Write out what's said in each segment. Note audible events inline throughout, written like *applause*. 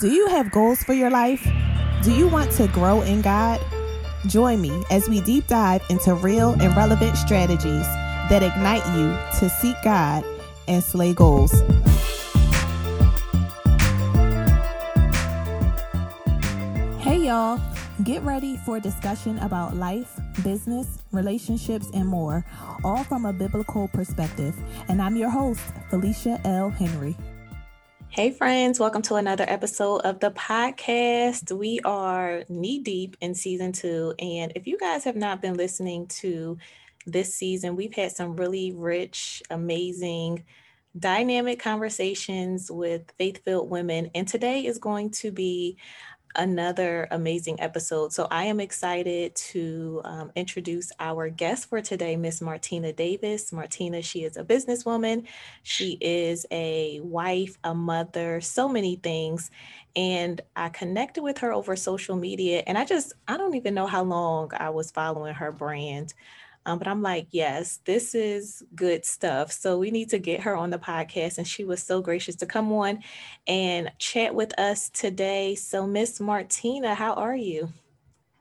Do you have goals for your life? Do you want to grow in God? Join me as we deep dive into real and relevant strategies that ignite you to seek God and slay goals. Hey, y'all. Get ready for a discussion about life, business, relationships, and more, all from a biblical perspective. And I'm your host, Felicia L. Henry. Hey, friends, welcome to another episode of the podcast. We are knee deep in season two. And if you guys have not been listening to this season, we've had some really rich, amazing, dynamic conversations with faith filled women. And today is going to be another amazing episode. So I am excited to um, introduce our guest for today, Miss Martina Davis. Martina, she is a businesswoman, she is a wife, a mother, so many things. And I connected with her over social media, and I just, I don't even know how long I was following her brand. Um, but I'm like, yes, this is good stuff. So we need to get her on the podcast. And she was so gracious to come on and chat with us today. So, Miss Martina, how are you?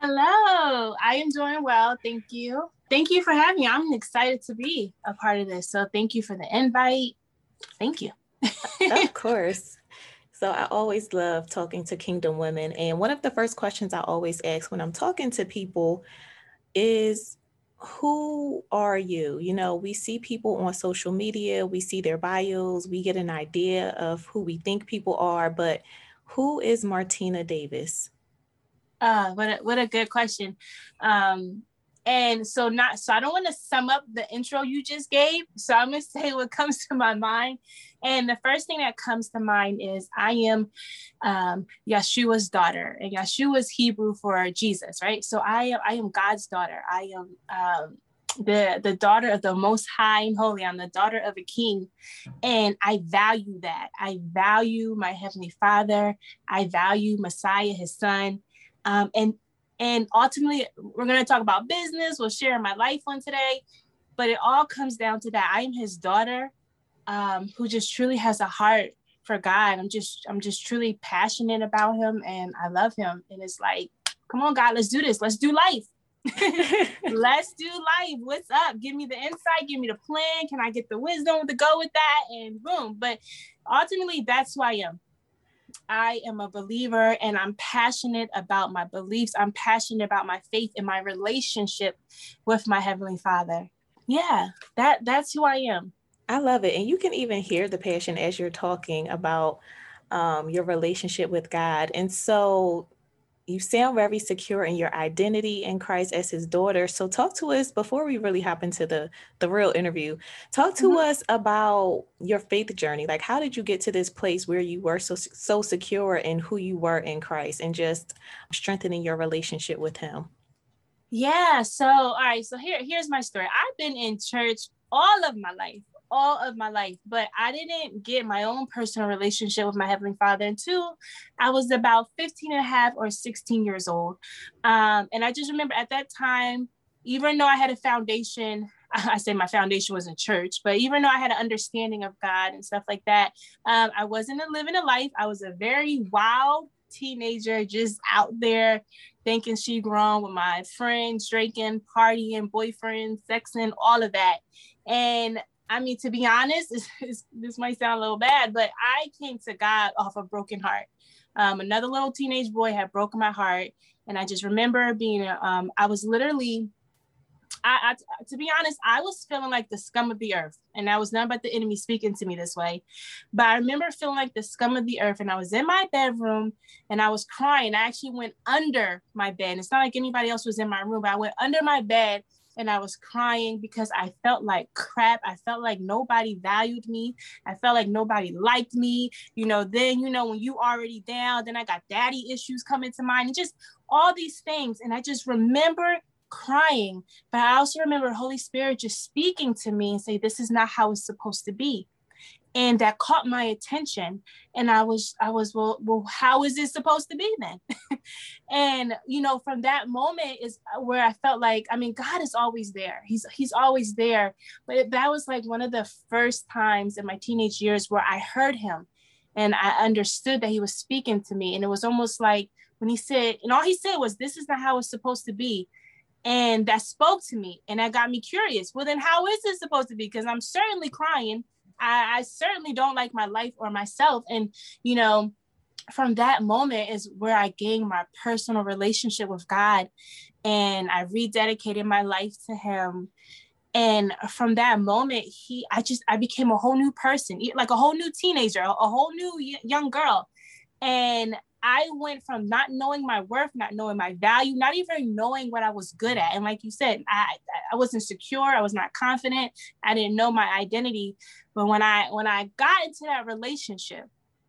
Hello, I am doing well. Thank you. Thank you for having me. I'm excited to be a part of this. So, thank you for the invite. Thank you. of *laughs* course. So I always love talking to kingdom women. And one of the first questions I always ask when I'm talking to people is who are you? You know, we see people on social media, we see their bios, we get an idea of who we think people are, but who is Martina Davis? Uh, what a, what a good question. Um, and so not so I don't want to sum up the intro you just gave. So I'm gonna *laughs* say what comes to my mind. And the first thing that comes to mind is I am um, Yeshua's daughter, and Yeshua is Hebrew for Jesus, right? So I am I am God's daughter. I am um, the the daughter of the Most High and Holy. I'm the daughter of a King, and I value that. I value my heavenly Father. I value Messiah, His Son, um, and and ultimately, we're going to talk about business. We'll share my life on today, but it all comes down to that. I am his daughter, um, who just truly has a heart for God. I'm just, I'm just truly passionate about him, and I love him. And it's like, come on, God, let's do this. Let's do life. *laughs* *laughs* let's do life. What's up? Give me the insight. Give me the plan. Can I get the wisdom to go with that? And boom. But ultimately, that's who I am. I am a believer and I'm passionate about my beliefs. I'm passionate about my faith and my relationship with my heavenly Father. Yeah, that that's who I am. I love it. And you can even hear the passion as you're talking about um, your relationship with God. And so you sound very secure in your identity in Christ as his daughter. So talk to us before we really hop into the the real interview. Talk to mm-hmm. us about your faith journey. Like how did you get to this place where you were so so secure in who you were in Christ and just strengthening your relationship with him? Yeah, so all right, so here here's my story. I've been in church all of my life, all of my life, but I didn't get my own personal relationship with my Heavenly Father until I was about 15 and a half or 16 years old. Um, and I just remember at that time, even though I had a foundation, *laughs* I say my foundation was in church, but even though I had an understanding of God and stuff like that, um, I wasn't living a life. I was a very wild teenager, just out there thinking she grown with my friends, drinking, partying, boyfriend, sexing, all of that. And I mean, to be honest, *laughs* this might sound a little bad, but I came to God off a broken heart. Um, another little teenage boy had broken my heart, and I just remember being, um, I was literally, I, I, to be honest, I was feeling like the scum of the earth, and that was not about the enemy speaking to me this way, but I remember feeling like the scum of the earth, and I was in my bedroom, and I was crying. I actually went under my bed. It's not like anybody else was in my room, but I went under my bed and I was crying because I felt like crap. I felt like nobody valued me. I felt like nobody liked me. You know, then, you know, when you already down, then I got daddy issues coming to mind and just all these things. And I just remember crying, but I also remember Holy Spirit just speaking to me and say, this is not how it's supposed to be and that caught my attention and i was i was well well how is this supposed to be then *laughs* and you know from that moment is uh, where i felt like i mean god is always there he's he's always there but it, that was like one of the first times in my teenage years where i heard him and I understood that he was speaking to me. And it was almost like when he said, and all he said was, This is not how it's supposed to be. And that spoke to me and that got me curious. Well, then how is this supposed to be? Because I'm certainly crying. I, I certainly don't like my life or myself. And, you know, from that moment is where I gained my personal relationship with God and I rededicated my life to Him. And from that moment, he, I just, I became a whole new person, like a whole new teenager, a whole new young girl. And I went from not knowing my worth, not knowing my value, not even knowing what I was good at. And like you said, I I wasn't secure, I was not confident, I didn't know my identity. But when I when I got into that relationship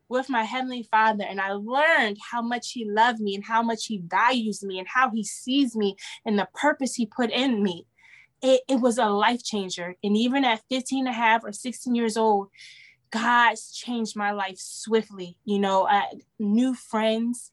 with my heavenly Father and I learned how much he loved me and how much he values me and how he sees me and the purpose he put in me, it, it was a life changer. And even at 15 and a half or 16 years old, God's changed my life swiftly. You know, new friends,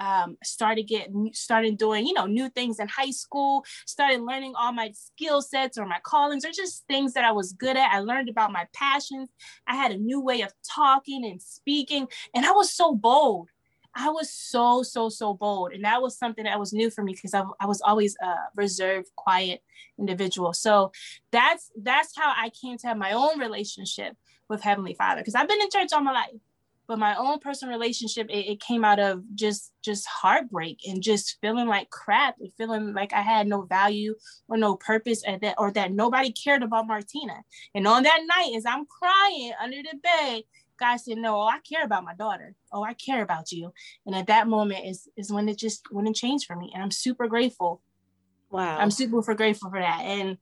um, started getting started doing you know new things in high school started learning all my skill sets or my callings or just things that i was good at. I learned about my passions. I had a new way of talking and speaking and i was so bold. I was so so so bold and that was something that was new for me because I, I was always a reserved quiet individual. So that's that's how i came to have my own relationship with Heavenly Father because I've been in church all my life, but my own personal relationship it, it, came out of just just heartbreak and just feeling like crap and feeling like I had no value or no purpose and that or that nobody cared about Martina. And on that night, as I'm crying under the bed, God said, "No, oh, I care about my daughter. Oh, I care about you." And at that moment is is when it just when it changed for me, and I'm super grateful. Wow, I'm super grateful for that. And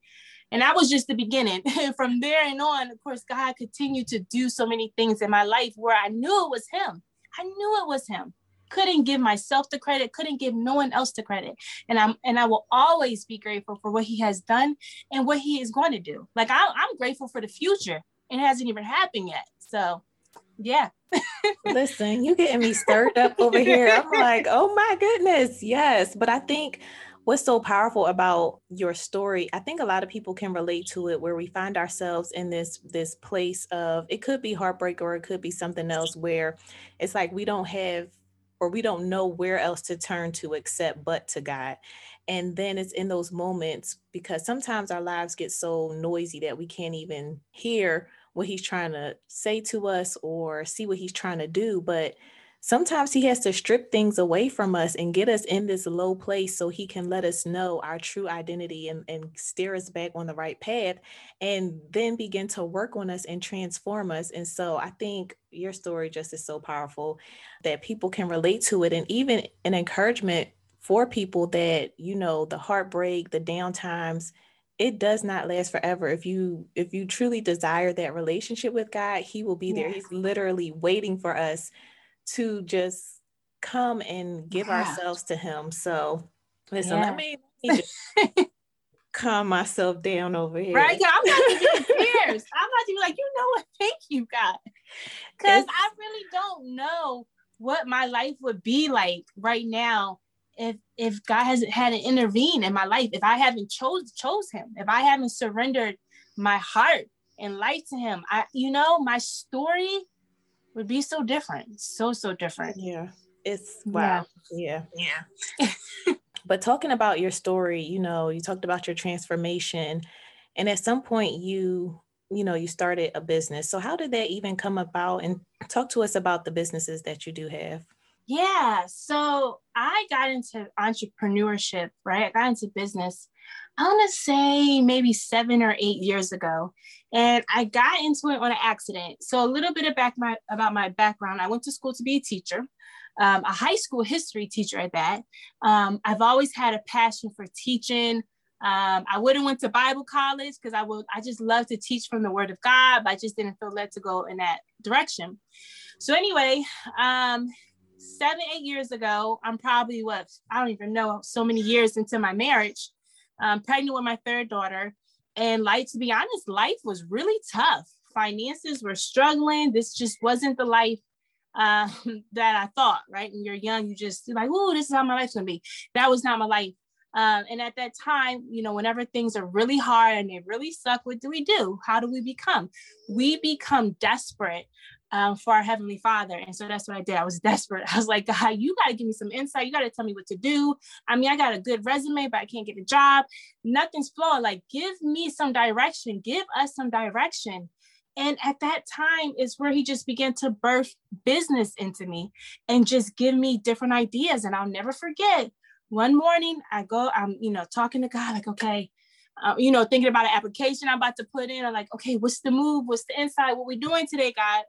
and that was just the beginning. *laughs* From there and on, of course, God continued to do so many things in my life where I knew it was Him. I knew it was Him. Couldn't give myself the credit, couldn't give no one else the credit. And I'm and I will always be grateful for what He has done and what He is going to do. Like I, I'm grateful for the future. It hasn't even happened yet. So yeah. *laughs* Listen, you getting me stirred up over here. I'm like, oh my goodness, yes. But I think what's so powerful about your story i think a lot of people can relate to it where we find ourselves in this this place of it could be heartbreak or it could be something else where it's like we don't have or we don't know where else to turn to except but to god. And then it's in those moments because sometimes our lives get so noisy that we can't even hear what he's trying to say to us or see what he's trying to do but sometimes he has to strip things away from us and get us in this low place so he can let us know our true identity and, and steer us back on the right path and then begin to work on us and transform us. And so I think your story just is so powerful that people can relate to it and even an encouragement for people that, you know, the heartbreak, the downtimes, it does not last forever. If you if you truly desire that relationship with god he will be there. He's literally waiting for us to just come and give yeah. ourselves to him. So listen, yeah. let me, let me just calm myself down over here. Right. I'm not even *laughs* tears. I'm not even like, you know what? Thank you, God. Because I really don't know what my life would be like right now if if God hasn't had to intervene in my life, if I haven't chose chose him, if I haven't surrendered my heart and life to him. I you know, my story would be so different. So, so different. Yeah. It's wow. Yeah. Yeah. yeah. *laughs* but talking about your story, you know, you talked about your transformation. And at some point you, you know, you started a business. So how did that even come about? And talk to us about the businesses that you do have. Yeah. So I got into entrepreneurship, right? I got into business I want to say maybe seven or eight years ago. And I got into it on an accident. So a little bit back my, about my background. I went to school to be a teacher, um, a high school history teacher at that. Um, I've always had a passion for teaching. Um, I wouldn't went to Bible college because I would I just love to teach from the Word of God, but I just didn't feel led to go in that direction. So anyway, um, seven eight years ago, I'm probably what I don't even know so many years into my marriage um, pregnant with my third daughter. And like to be honest, life was really tough. Finances were struggling. This just wasn't the life uh, *laughs* that I thought, right? When you're young, you just like, oh, this is how my life's gonna be. That was not my life. Um, and at that time, you know, whenever things are really hard and they really suck, what do we do? How do we become? We become desperate um, for our Heavenly Father. And so that's what I did. I was *laughs* desperate. I was like, God, you got to give me some insight. You got to tell me what to do. I mean, I got a good resume, but I can't get a job. Nothing's flowing. Like, give me some direction. Give us some direction. And at that time is where he just began to birth business into me and just give me different ideas. And I'll never forget one morning I go, I'm, you know, talking to God, like, okay, uh, you know, thinking about an application I'm about to put in. I'm like, okay, what's the move? What's the insight? What we doing today, God?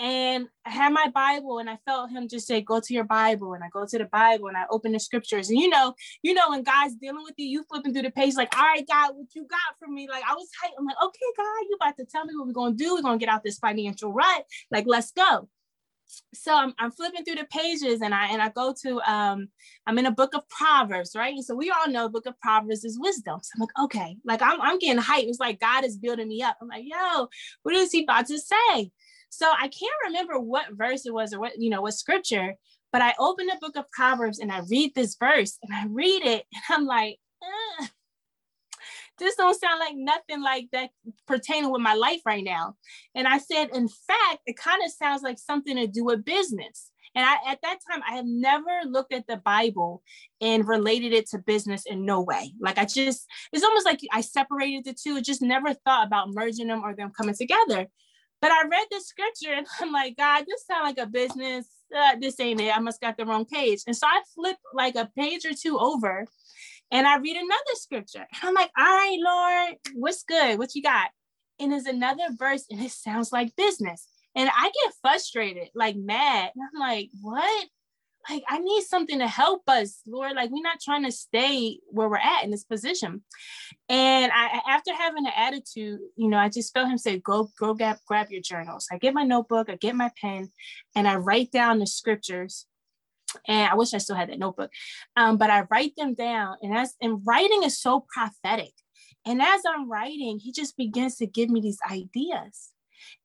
And I had my Bible and I felt him just say, go to your Bible. And I go to the Bible and I open the scriptures. And you know, you know, when God's dealing with you, you flipping through the page, like, all right, God, what you got for me? Like I was hyped. I'm like, okay, God, you about to tell me what we're gonna do. We're gonna get out this financial rut. Like, let's go so I'm, I'm, flipping through the pages and I and I go to um I'm in a book of Proverbs, right? And so we all know book of Proverbs is wisdom. So I'm like, okay, like I'm I'm getting hyped. It's like God is building me up. I'm like, yo, what is he about to say? So I can't remember what verse it was or what, you know, what scripture, but I open the book of Proverbs and I read this verse and I read it *laughs* and I'm like, eh this don't sound like nothing like that pertaining with my life right now. And I said, in fact, it kind of sounds like something to do with business. And I, at that time, I have never looked at the Bible and related it to business in no way. Like I just, it's almost like I separated the two. just never thought about merging them or them coming together. But I read the scripture and *laughs* I'm like, God, this sounds like a business. Uh, this ain't it. I must got the wrong page. And so I flipped like a page or two over and I read another scripture. And I'm like, all right, Lord, what's good? What you got? And there's another verse, and it sounds like business. And I get frustrated, like mad. And I'm like, what? Like, I need something to help us, Lord. Like, we're not trying to stay where we're at in this position. And I, after having an attitude, you know, I just felt him say, go, go grab, grab your journals. I get my notebook, I get my pen, and I write down the scriptures and I wish I still had that notebook. Um, but I write them down, and as and writing is so prophetic. And as I'm writing, he just begins to give me these ideas.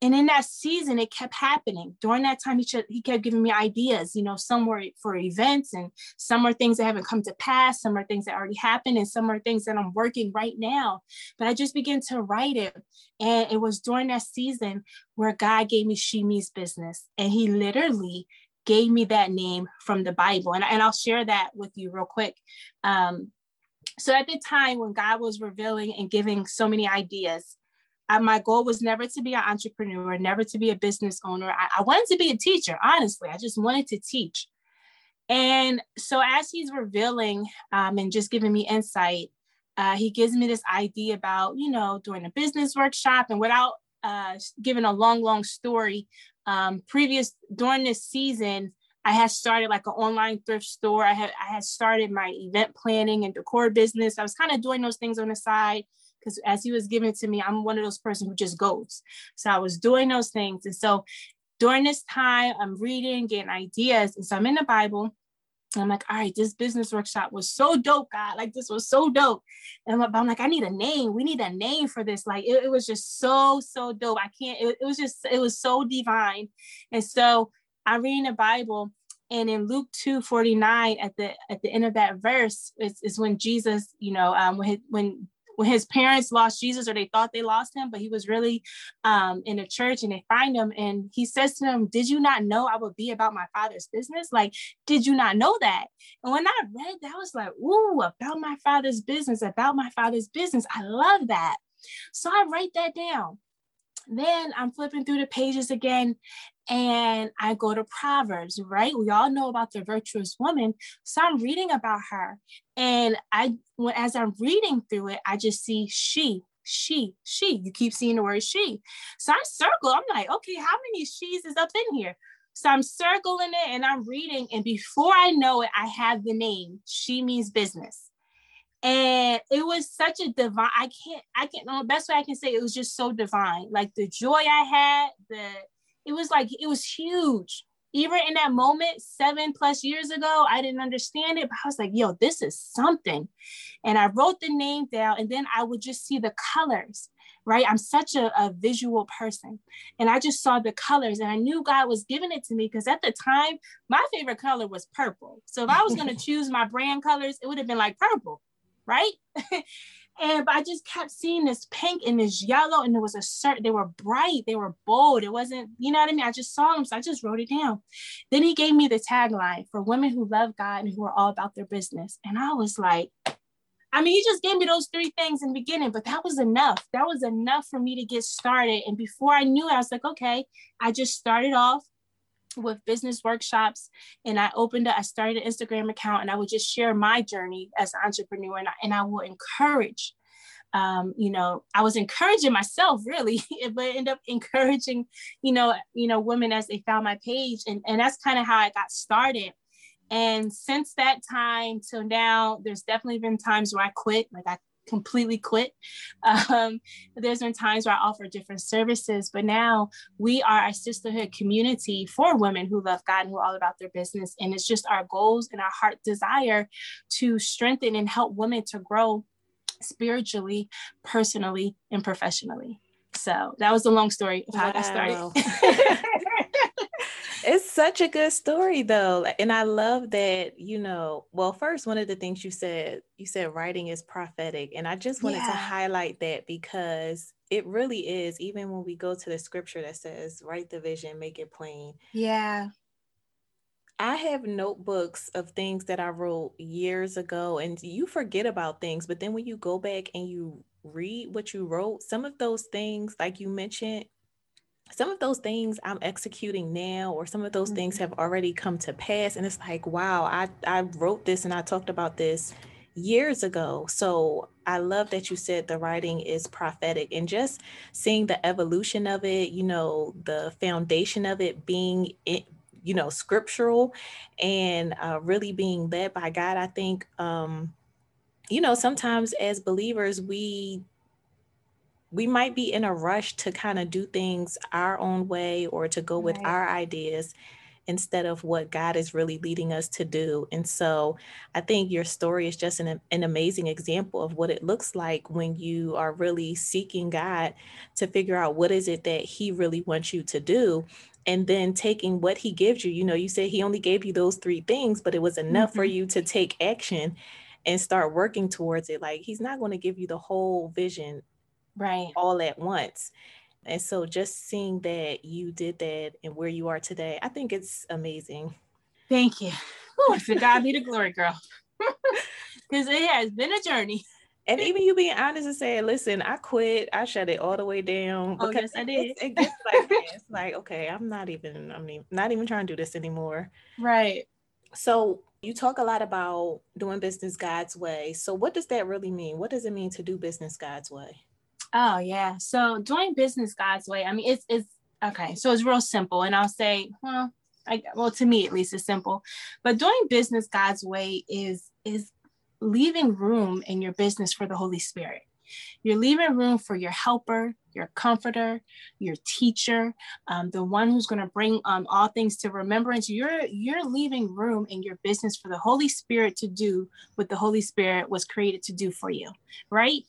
And in that season, it kept happening. During that time, he, he kept giving me ideas. You know, some were for events, and some are things that haven't come to pass. Some are things that already happened, and some are things that I'm working right now. But I just began to write it. And it was during that season where God gave me She Means Business. And he literally gave me that name from the Bible. And, and I'll share that with you real quick. Um, so at the time when God was revealing and giving so many ideas, uh, my goal was never to be an entrepreneur, never to be a business owner. I, I wanted to be a teacher, honestly. I just wanted to teach. And so as he's revealing um, and just giving me insight, uh, he gives me this idea about, you know, doing a business workshop and without uh, giving a long, long story, um, previous during this season, I had started like an online thrift store. I had I had started my event planning and decor business. I was kind of doing those things on the side because as he was giving to me, I'm one of those person who just goes. So I was doing those things. And so during this time, I'm reading, getting ideas. And so I'm in the Bible and I'm like, all right, this business workshop was so dope, God. Like, this was so dope. And I'm, I'm like, I need a name. We need a name for this. Like, it, it was just so, so dope. I can't, it, it, was just, it was so divine. And so I read in the Bible and in Luke 2 49, at the at the end of that verse, is, is when Jesus, you know, um, when, when when his parents lost Jesus or they thought they lost him, but he was really um, in a church and they find him and he says to them, Did you not know I would be about my father's business? Like, did you not know that? And when I read that, I was like, Ooh, about my father's business, about my father's business. I love that. So I write that down. Then I'm flipping through the pages again and I go to Proverbs, right? We all know about the virtuous woman. So I'm reading about her. And I, when as I'm reading through it, I just see she, she, she. You keep seeing the word she. So I circle. I'm like, okay, how many she's is up in here? So I'm circling it and I'm reading. And before I know it, I have the name. She means business and it was such a divine i can't i can't the best way i can say it, it was just so divine like the joy i had the it was like it was huge. Even in that moment seven plus years ago i didn't understand it but i was like yo this is something. And i wrote the name down and then i would just see the colors right? I'm such a, a visual person and i just saw the colors and i knew god was giving it to me because at the time my favorite color was purple. So if i was going *laughs* to choose my brand colors it would have been like purple right? *laughs* And I just kept seeing this pink and this yellow, and there was a certain, they were bright, they were bold. It wasn't, you know what I mean? I just saw them, so I just wrote it down. Then he gave me the tagline for women who love God and who are all about their business. And I was like, I mean, he just gave me those three things in the beginning, but that was enough. That was enough for me to get started. And before I knew it, I was like, okay, I just started off with business workshops and I opened up, I started an Instagram account and I would just share my journey as an entrepreneur and I, and I will encourage. Um, you know, I was encouraging myself really, *laughs* but end up encouraging, you know, you know, women as they found my page. And, and that's kind of how I got started. And since that time till now, there's definitely been times where I quit, like I completely quit. *laughs* Um, there's been times where I offer different services, but now we are a sisterhood community for women who love God and who are all about their business. And it's just our goals and our heart desire to strengthen and help women to grow spiritually, personally, and professionally. So that was the long story of how wow. Got started. *laughs* it's such a good story though and i love that you know well first one of the things you said you said writing is prophetic and i just wanted yeah. to highlight that because it really is even when we go to the scripture that says write the vision make it plain yeah I have notebooks of things that I wrote years ago, and you forget about things. But then when you go back and you read what you wrote, some of those things, like you mentioned, some of those things I'm executing now, or some of those mm-hmm. things have already come to pass. And it's like, wow, I, I wrote this and I talked about this years ago. So I love that you said the writing is prophetic and just seeing the evolution of it, you know, the foundation of it being, you know, scriptural and uh, really being led by God. I think, um, you know, sometimes as believers, we we might be in a rush to kind of do things our own way or to go with right. our ideas instead of what God is really leading us to do. And so I think your story is just an, an amazing example of what it looks like when you are really seeking God to figure out what is it that he really wants you to do and then taking what he gives you. You know, you said he only gave you those three things, but it was enough mm-hmm. for you to take action and start working towards it. Like he's not going to give you the whole vision right all at once and so just seeing that you did that and where you are today i think it's amazing thank you *laughs* Ooh, to god be the glory girl *laughs* because it has been a journey and even you being honest and saying, "Listen, I quit. I shut it all the way down." Oh yes, I did. It, it gets like It's like, okay, I'm not even. I'm not even trying to do this anymore. Right. So you talk a lot about doing business God's way. So what does that really mean? What does it mean to do business God's way? Oh yeah. So doing business God's way. I mean, it's it's okay. So it's real simple, and I'll say, well, I well to me at least it's simple, but doing business God's way is is leaving room in your business for the Holy Spirit. You're leaving room for your helper, your comforter, your teacher, um, the one who's going to bring um, all things to remembrance. You're you're leaving room in your business for the Holy Spirit to do what the Holy Spirit was created to do for you, right?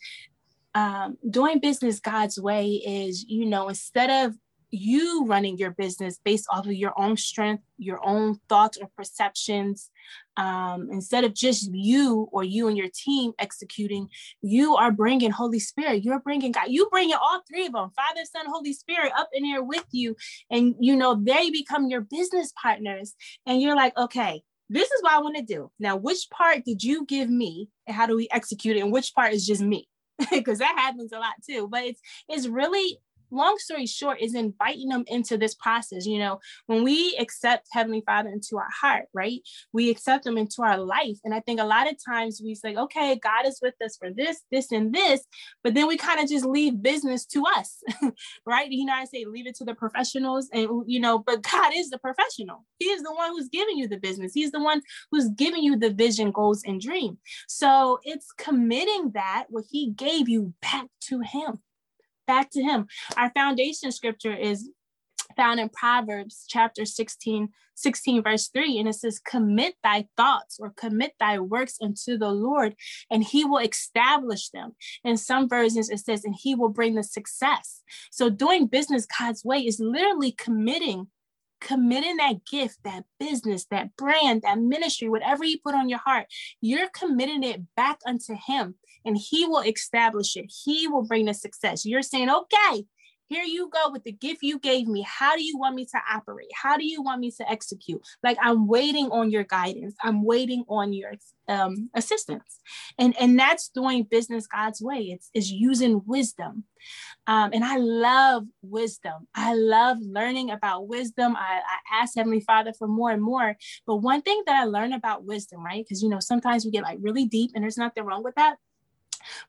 Um, doing business God's way is, you know, instead of you running your business based off of your own strength, your own thoughts or perceptions, um, instead of just you or you and your team executing, you are bringing Holy Spirit. You're bringing God. You bringing all three of them, Father, Son, Holy Spirit, up in here with you, and you know they become your business partners. And you're like, okay, this is what I want to do. Now, which part did you give me, and how do we execute it, and which part is just me? *laughs* because that happens a lot too. But it's it's really long story short is inviting them into this process you know when we accept heavenly father into our heart right? We accept them into our life. And i think a lot of times we say okay god is with us for this this and this but then we kind of just leave business to us *laughs* right? You know i say leave it to the professionals and you know but god is the professional. He is the one who's giving you the business. He's the one who's giving you the vision goals and dream. So it's committing that what he gave you back to him back to him. Our foundation scripture is found in Proverbs chapter 16, 16, verse 3. And it says, Commit thy thoughts or commit thy works unto the Lord, and he will establish them. In some versions, it says, And he will bring the success. So doing business God's way is literally committing committing that gift, that business, that brand, that ministry, whatever you put on your heart, you're committing it back unto Him and He will establish it. He will bring the success. You're saying, okay, here you go with the gift you gave me. How do you want me to operate? How do you want me to execute? Like I'm waiting on your guidance. I'm waiting on your um, assistance, and and that's doing business God's way. It's is using wisdom, um, and I love wisdom. I love learning about wisdom. I, I ask Heavenly Father for more and more. But one thing that I learned about wisdom, right? Because you know sometimes we get like really deep, and there's nothing wrong with that.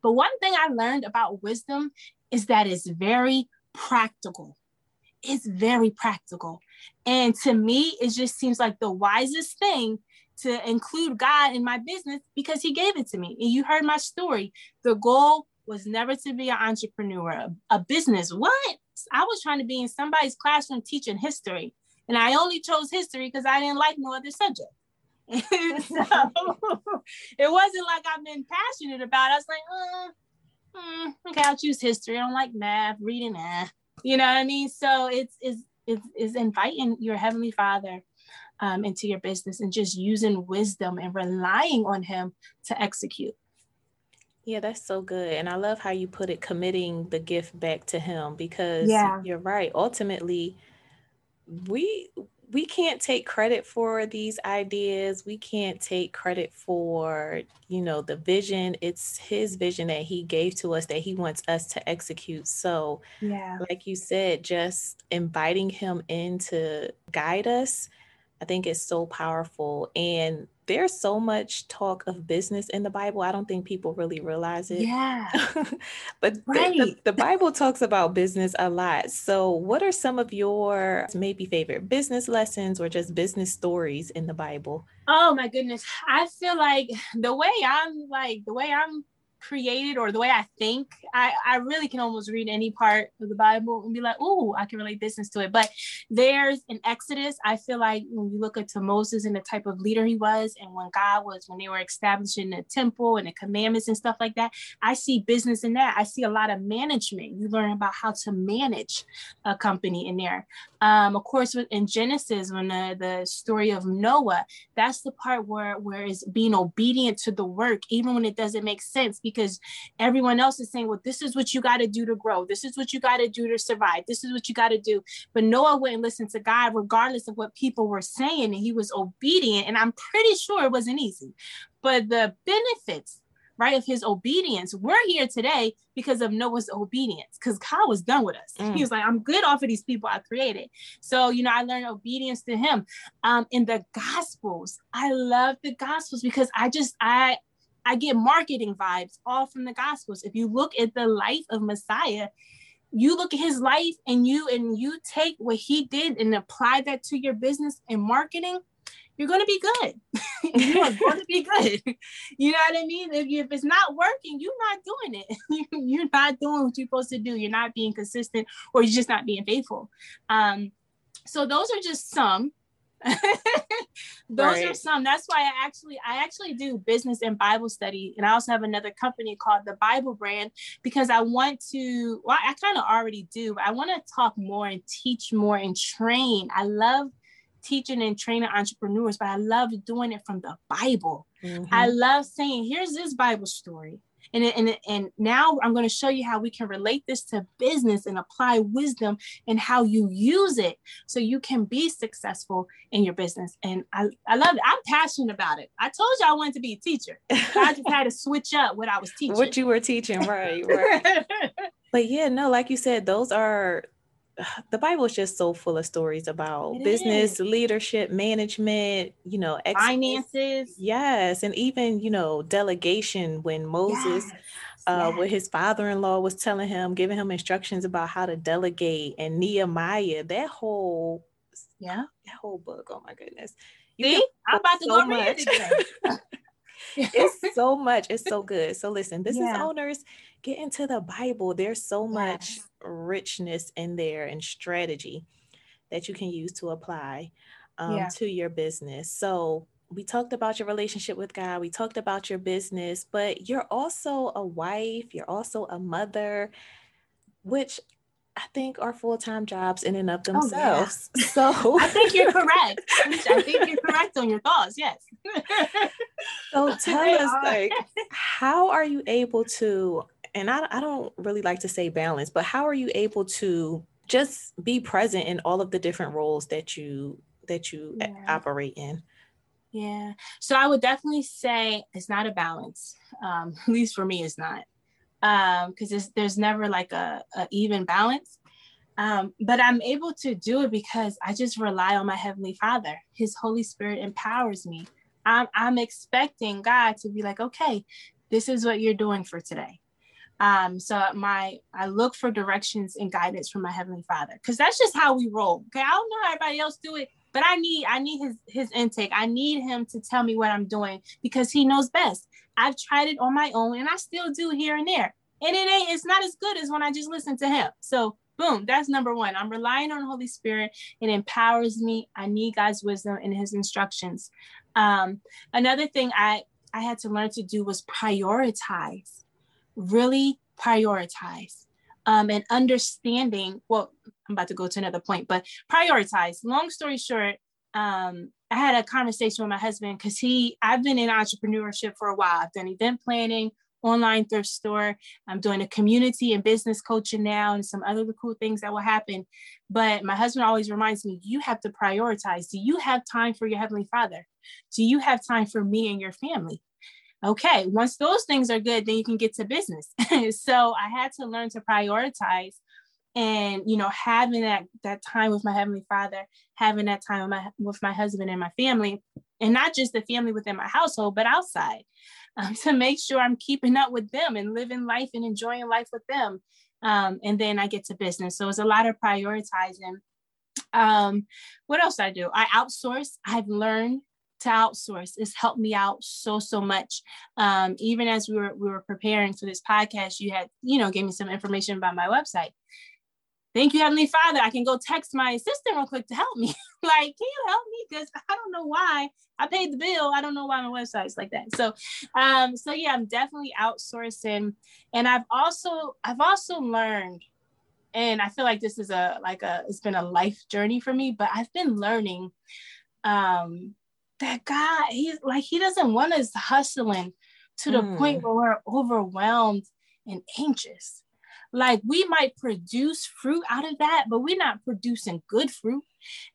But one thing I learned about wisdom is that it's very practical. It's very practical. And to me, it just seems like the wisest thing to include God in my business because he gave it to me. And you heard my story. The goal was never to be an entrepreneur, a business. What? I was trying to be in somebody's classroom teaching history. And I only chose history because I didn't like no other subject. *laughs* so *laughs* it wasn't like I've been passionate about it. I was like, uh, mm, okay, I'll choose history. I don't like math, reading, eh. You know what I mean? So it's is is is inviting your heavenly Father um, into your business and just using wisdom and relying on Him to execute. Yeah, that's so good. And I love how you put it committing the gift back to him because yeah. you're right. Ultimately, we we can't take credit for these ideas. We can't take credit for you know the vision. It's his vision that he gave to us that he wants us to execute. So yeah. like you said just inviting him in to guide us i think is so powerful and there's so much talk of business in the Bible. I don't think people really realize it. Yeah. *laughs* but right. the, the, the, Bible talks about business a lot. So, what are some of your maybe favorite business lessons or just business stories in the Bible? Oh my goodness. I feel like the way I'm like, the way I'm created or the way I think, I, I really can almost read any part of the Bible and be like, oh, I can relate business to it. But there's an Exodus. I feel like when you look into Moses and the type of leader he was, and when God was, when they were establishing the temple and the commandments and stuff like that, I see business in that. I see a lot of management. You learn about how to manage a company in there. Um, of course, in Genesis, when the, the story of Noah, that's the part where, where it's being obedient to the work, even when it doesn't make sense because everyone else is saying, well, this is what you got to do to grow. This is what you got to do to survive. This is what you got to do. But Noah wouldn't listen to God, regardless of what people were saying. And he was obedient. And I'm pretty sure it wasn't easy. But the benefits right, of his obedience. We're here today because of Noah's obedience, because God was done with us. Mm. He was like, I'm good off of these people I created. So, you know, I learned obedience to him. Um, in the gospels, I love the gospels because I just I I get marketing vibes all from the Gospels. If you look at the life of Messiah, you look at his life and you and you take what he did and apply that to your business and marketing, you're going to be good. *laughs* you are *laughs* going to be good. You know what I mean? If, you, if it's not working, you're not doing it. *laughs* you're not doing what you're supposed to do. You're not being consistent or you're just not being faithful. Um, so those are just some those right. are some that's why i actually i actually do business and bible study and i also have another company called the bible brand because i want to well i kind of already do but i want to talk more and teach more and train i love teaching and training entrepreneurs but i love doing it from the bible mm-hmm. i love saying here's this bible story and, and, and now I'm going to show you how we can relate this to business and apply wisdom and how you use it so you can be successful in your business. And I, I love it. I'm passionate about it. I told you I wanted to be a teacher. *laughs* I just had to switch up what I was teaching. What you were teaching, right? *laughs* right. but yeah, no, like you said, those are *sighs* the Bible is just so full of stories about it business, is. leadership, management, you know, finances. Yes. And even, you know, delegation when Moses, yes. Uh, yes. his father-in-law was telling him, giving him instructions about how to delegate and Nehemiah, that whole, yeah, that whole book. Oh my goodness. You See, I'm about to so go much. *laughs* it's so much. It's so good. So listen, business yeah. owners, get into the Bible. There's so much richness in there and strategy that you can use to apply um, yeah. to your business. So we talked about your relationship with God, we talked about your business, but you're also a wife, you're also a mother, which I think are full time jobs in and of themselves. Oh, yeah. *laughs* So I think you're correct. *laughs* I think you're correct on your thoughts. Yes. so *laughs* tell us, like, how are you able to? And I, I don't really like to say balance, but how are you able to just be present in all of the different roles that you that you yeah. operate in? Yeah. So I would definitely say it's not a balance. Um, *laughs* at least for me, it's not. Um, because there's never like a, a even balance. Um, but I'm able to do it because I just rely on my Heavenly Father. His Holy Spirit empowers me. I'm, I'm expecting God to be like, okay, this is what you're doing for today. Um, so my I look for directions and guidance from my Heavenly Father because that's just how we roll. Okay, I don't know how everybody else do it, but I need I need his his intake. I need him to tell me what I'm doing because he knows best. I've tried it on my own and I still do here and there. And it ain't it's not as good as when I just listen to him. So boom, that's number one. I'm relying on the Holy Spirit. It empowers me. I need God's wisdom and his instructions. Um, another thing I I had to learn to do was prioritize, really prioritize um, and understanding. Well, I'm about to go to another point, but prioritize. Long story short, um, I had a conversation with my husband because he, I've been in entrepreneurship for a while. I've done event planning, online thrift store. I'm doing a community and business coaching now, and some other cool things that will happen. But my husband always reminds me, you have to prioritize. Do you have time for your heavenly Father? Do you have time for me and your family? Okay once those things are good then you can get to business. *laughs* So i had to learn to prioritize and you know having that that time with my heavenly father having that time with my with my husband and my family and not just the family within my household but outside um, *laughs* to make sure i'm keeping up with them and living life and enjoying life with them um, and then i get to business. So it's a lot of prioritizing. Um, what else i do? I outsource. I've learned to outsource. It's helped me out so so much. Um, even as we were we were preparing for this podcast, you had you know gave me some information about my website. Thank you, Heavenly Father. I can go text my assistant real quick to help me. *laughs* like, can you help me? Because I don't know why I paid the bill. I don't know why my website's like that. So, um, so yeah, I'm definitely outsourcing, and I've also I've also learned and I feel like this is a like a it's been a life journey for me, but I've been learning um that God, he's like, he doesn't want us hustling to the mm. point where we're overwhelmed and anxious. Like we might produce fruit out of that, but we're not producing good fruit.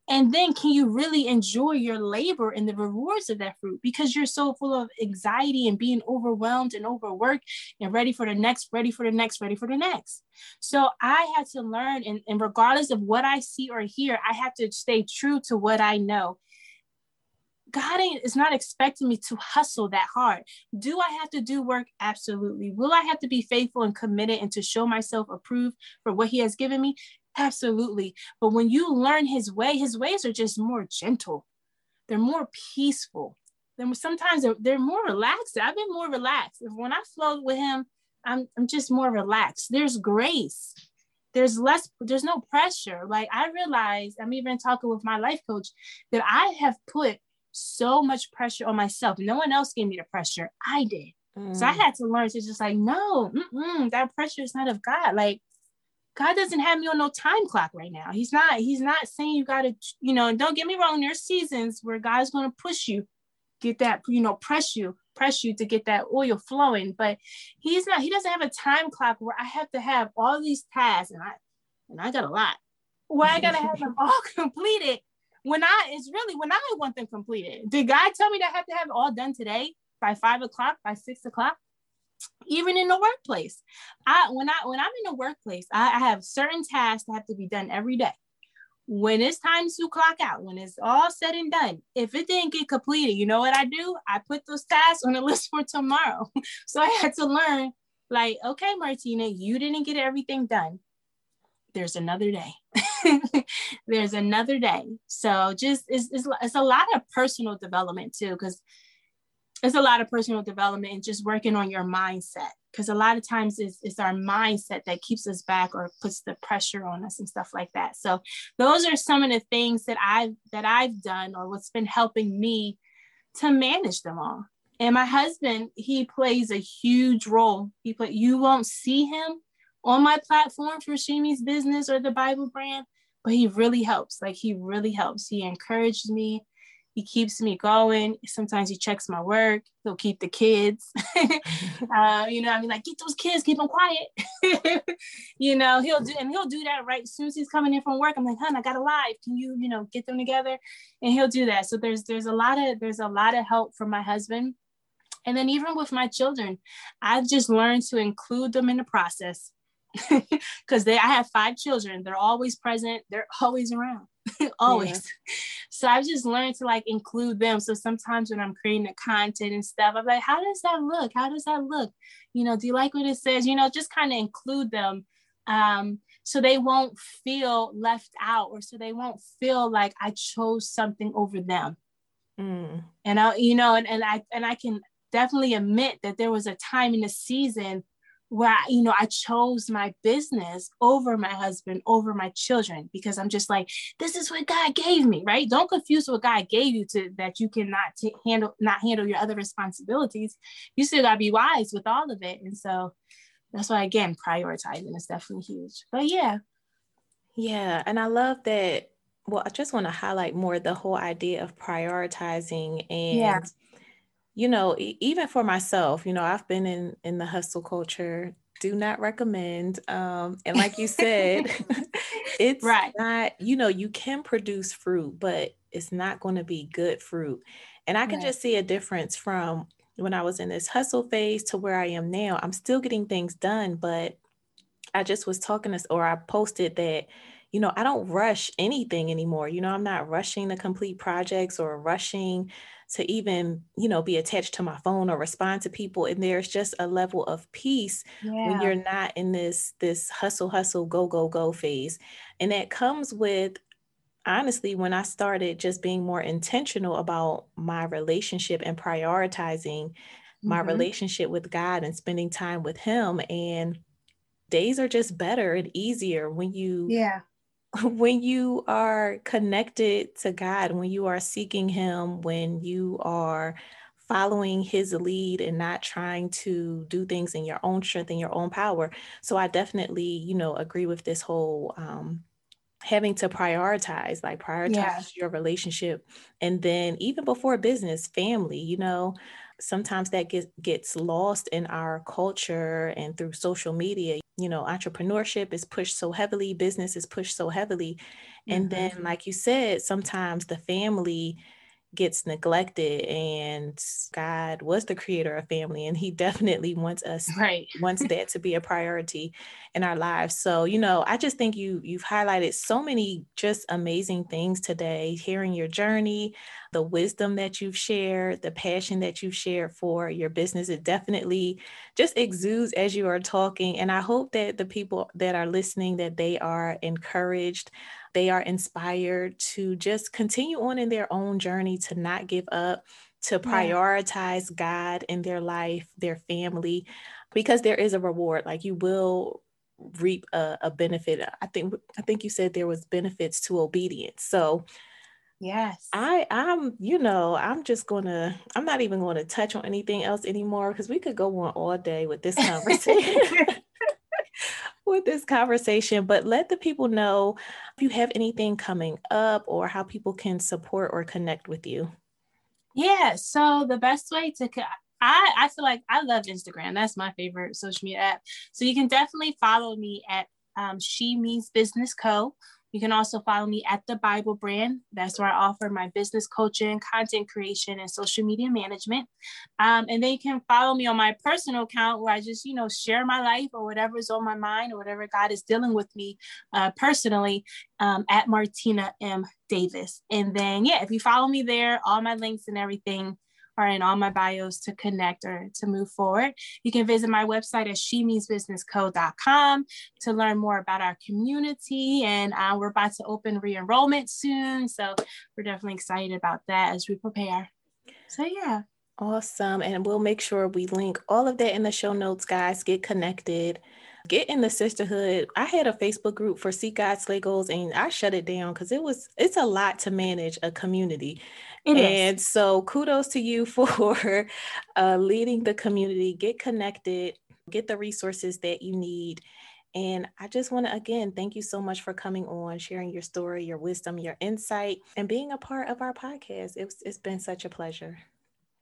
And then can you really enjoy your labor and the rewards of that fruit because you're so full of anxiety and being overwhelmed and overworked and ready for the next, ready for the next, ready for the next. So I had to learn, and, and regardless of what I see or hear, I have to stay true to what I know God is not expecting me to hustle that hard. Do I have to do work? Absolutely. Will I have to be faithful and committed and to show myself approved for what He has given me? Absolutely. But when you learn His way, His ways are just more gentle, they're more peaceful. Then sometimes they're, they're more relaxed. I've been more relaxed. When I flow with Him, I'm, I'm just more relaxed. There's grace there's less there's no pressure like i realize i'm even talking with my life coach that i have put so much pressure on myself. No one else gave me the pressure. I did. Mm. So I mm. had to learn to just like, no, that pressure is not of God. Like, God doesn't have me on no time clock right now. He's not, he's not saying you gotta, you know, don't get me wrong, there's seasons where God's gonna push you, get that, you know, press you, press you to get that oil flowing. But he's not, he doesn't have a time clock where I have to have all these tasks and I and I got a lot. Where I gotta have them all *laughs* completed when I it's really when I want them completed. Did God tell me that I have to have it all done today by five o'clock, by six o'clock? Even in the workplace, I when I when I'm in the workplace, I, I have certain tasks that have to be done every day. When it's time to clock out, when it's all said and done, if it didn't get completed, you know what I do? I put those tasks on the *laughs* list for tomorrow. *laughs* so I had to learn, like, okay, Martina, you didn't get everything done there's another day. *laughs* there's another day. So just it's, it's, it's a lot of personal development too, because it's a lot of personal development and just working on your mindset. Because a lot of times it's, it's our mindset that keeps us back or puts the pressure on us and stuff like that. So those are some of the things that I've that I've done or what's been helping me to manage them all. And my husband, he plays a huge role. He put you won't see him on my platform for She Means Business or the Bible brand, but he really helps. Like he really helps. He encourages me. He keeps me going. Sometimes he checks my work. He'll keep the kids. *laughs* uh, you know, I mean, like get those kids, keep them quiet. *laughs* you know, he'll do, and he'll do that right as soon as he's coming in from work. I'm like, "Hun, I got a live. Can you, you know, get them together?" And he'll do that. So there's there's a lot of there's a lot of help from my husband, and then even with my children, I've just learned to include them in the process *laughs* because they I have five children. They're always present. They're always around. *laughs* always. Yeah. So I've just learned to like include them. So sometimes when I'm creating the content and stuff, I'm like, how does that look? How does that look? You know, do you like what it says? You know, just kind of include them. Um, so they won't feel left out or so they won't feel like I chose something over them. Mm. And I, you know, and, and I and I can definitely admit that there was a time in the season where you know I chose my business over my husband, over my children, because I'm just like, this is what God gave me, right? Don't confuse what God gave you to that you cannot t- handle, not handle your other responsibilities. You still gotta be wise with all of it, and so that's why again, prioritizing is definitely huge. But yeah, yeah, and I love that. Well, I just want to highlight more the whole idea of prioritizing and. Yeah you know, even for myself, you know, I've been in in the hustle culture. Do not recommend. Um, and like you said, *laughs* *laughs* it's right. not, you know, you can produce fruit, but it's not going to be good fruit. And I can right. just see a difference from when I was in this hustle phase to where I am now. I'm still getting things done, but I just was talking to, or I posted that, you know, I don't rush anything anymore. You know, I'm not rushing to complete projects or rushing to even you know be attached to my phone or respond to people and there's just a level of peace yeah. when you're not in this this hustle hustle go go go phase and that comes with honestly when i started just being more intentional about my relationship and prioritizing mm-hmm. my relationship with god and spending time with him and days are just better and easier when you yeah *laughs* when you are connected to God, when you are seeking Him, when you are following His lead and not trying to do things in your own strength and your own power. So I definitely, you know, agree with this whole um, having to prioritize, like prioritize yeah. your relationship, and then even before business, family. You know, sometimes that gets gets lost in our culture and through social media you know entrepreneurship is pushed so heavily business is pushed so heavily and mm-hmm. then like you said sometimes the family gets neglected and God was the creator of family and he *laughs* definitely wants us right wants *laughs* that to be a priority in our lives. So, you know, I just think you you've highlighted so many just amazing things today, hearing your journey, the wisdom that you've shared, the passion that you've shared for your business. It definitely just exudes as you are talking and I hope that the people that are listening that they are encouraged they are inspired to just continue on in their own journey, to not give up, to prioritize yeah. God in their life, their family, because there is a reward. Like you will reap a, a benefit. I think I think you said there was benefits to obedience. So Yes. I I'm you know, I'm just going to I'm not even going to touch on anything else anymore cuz we could go on all day with this *laughs* conversation. *laughs* with this conversation, but let the people know if you have anything coming up or how people can support or connect with you. Yeah, so the best way to I I feel like I love Instagram. That's my favorite social media app. So you can definitely follow me at um, She Means Business Co. You can also follow me at the Bible brand. That's where I offer my business coaching, content creation, and social media management. Um, and then you can follow me on my personal account where I just, you know, share my life or whatever is on my mind or whatever God is dealing with me uh, personally um, at Martina M. Davis. And then, yeah, if you follow me there, all my links and everything are in all my bios to connect or to move forward. You can visit my website at shemeansbusinessco.com to learn more about our community. And uh, we're about to open re-enrollment soon. So we're definitely excited about that as we prepare. So yeah. Awesome. And we'll make sure we link all of that in the show notes, guys. Get connected. Get in the sisterhood. I had a Facebook group for Seek God Slay Goals and I shut it down because it was it's a lot to manage a community. It and is. so kudos to you *laughs* for uh, leading the community. Get connected, get the resources that you need And I just want to again thank you so much for coming on, sharing your story, your wisdom, your insight, and being a part of our podcast. It's, it's been such a pleasure.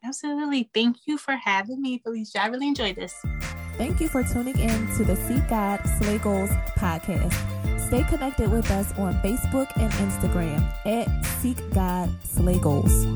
Absolutely. Thank you for having me, Felicia. I really enjoyed this. Thank you for tuning in to the Seek God Slay Goals podcast. Stay connected with us on Facebook and Instagram at Seek God Slay Goals.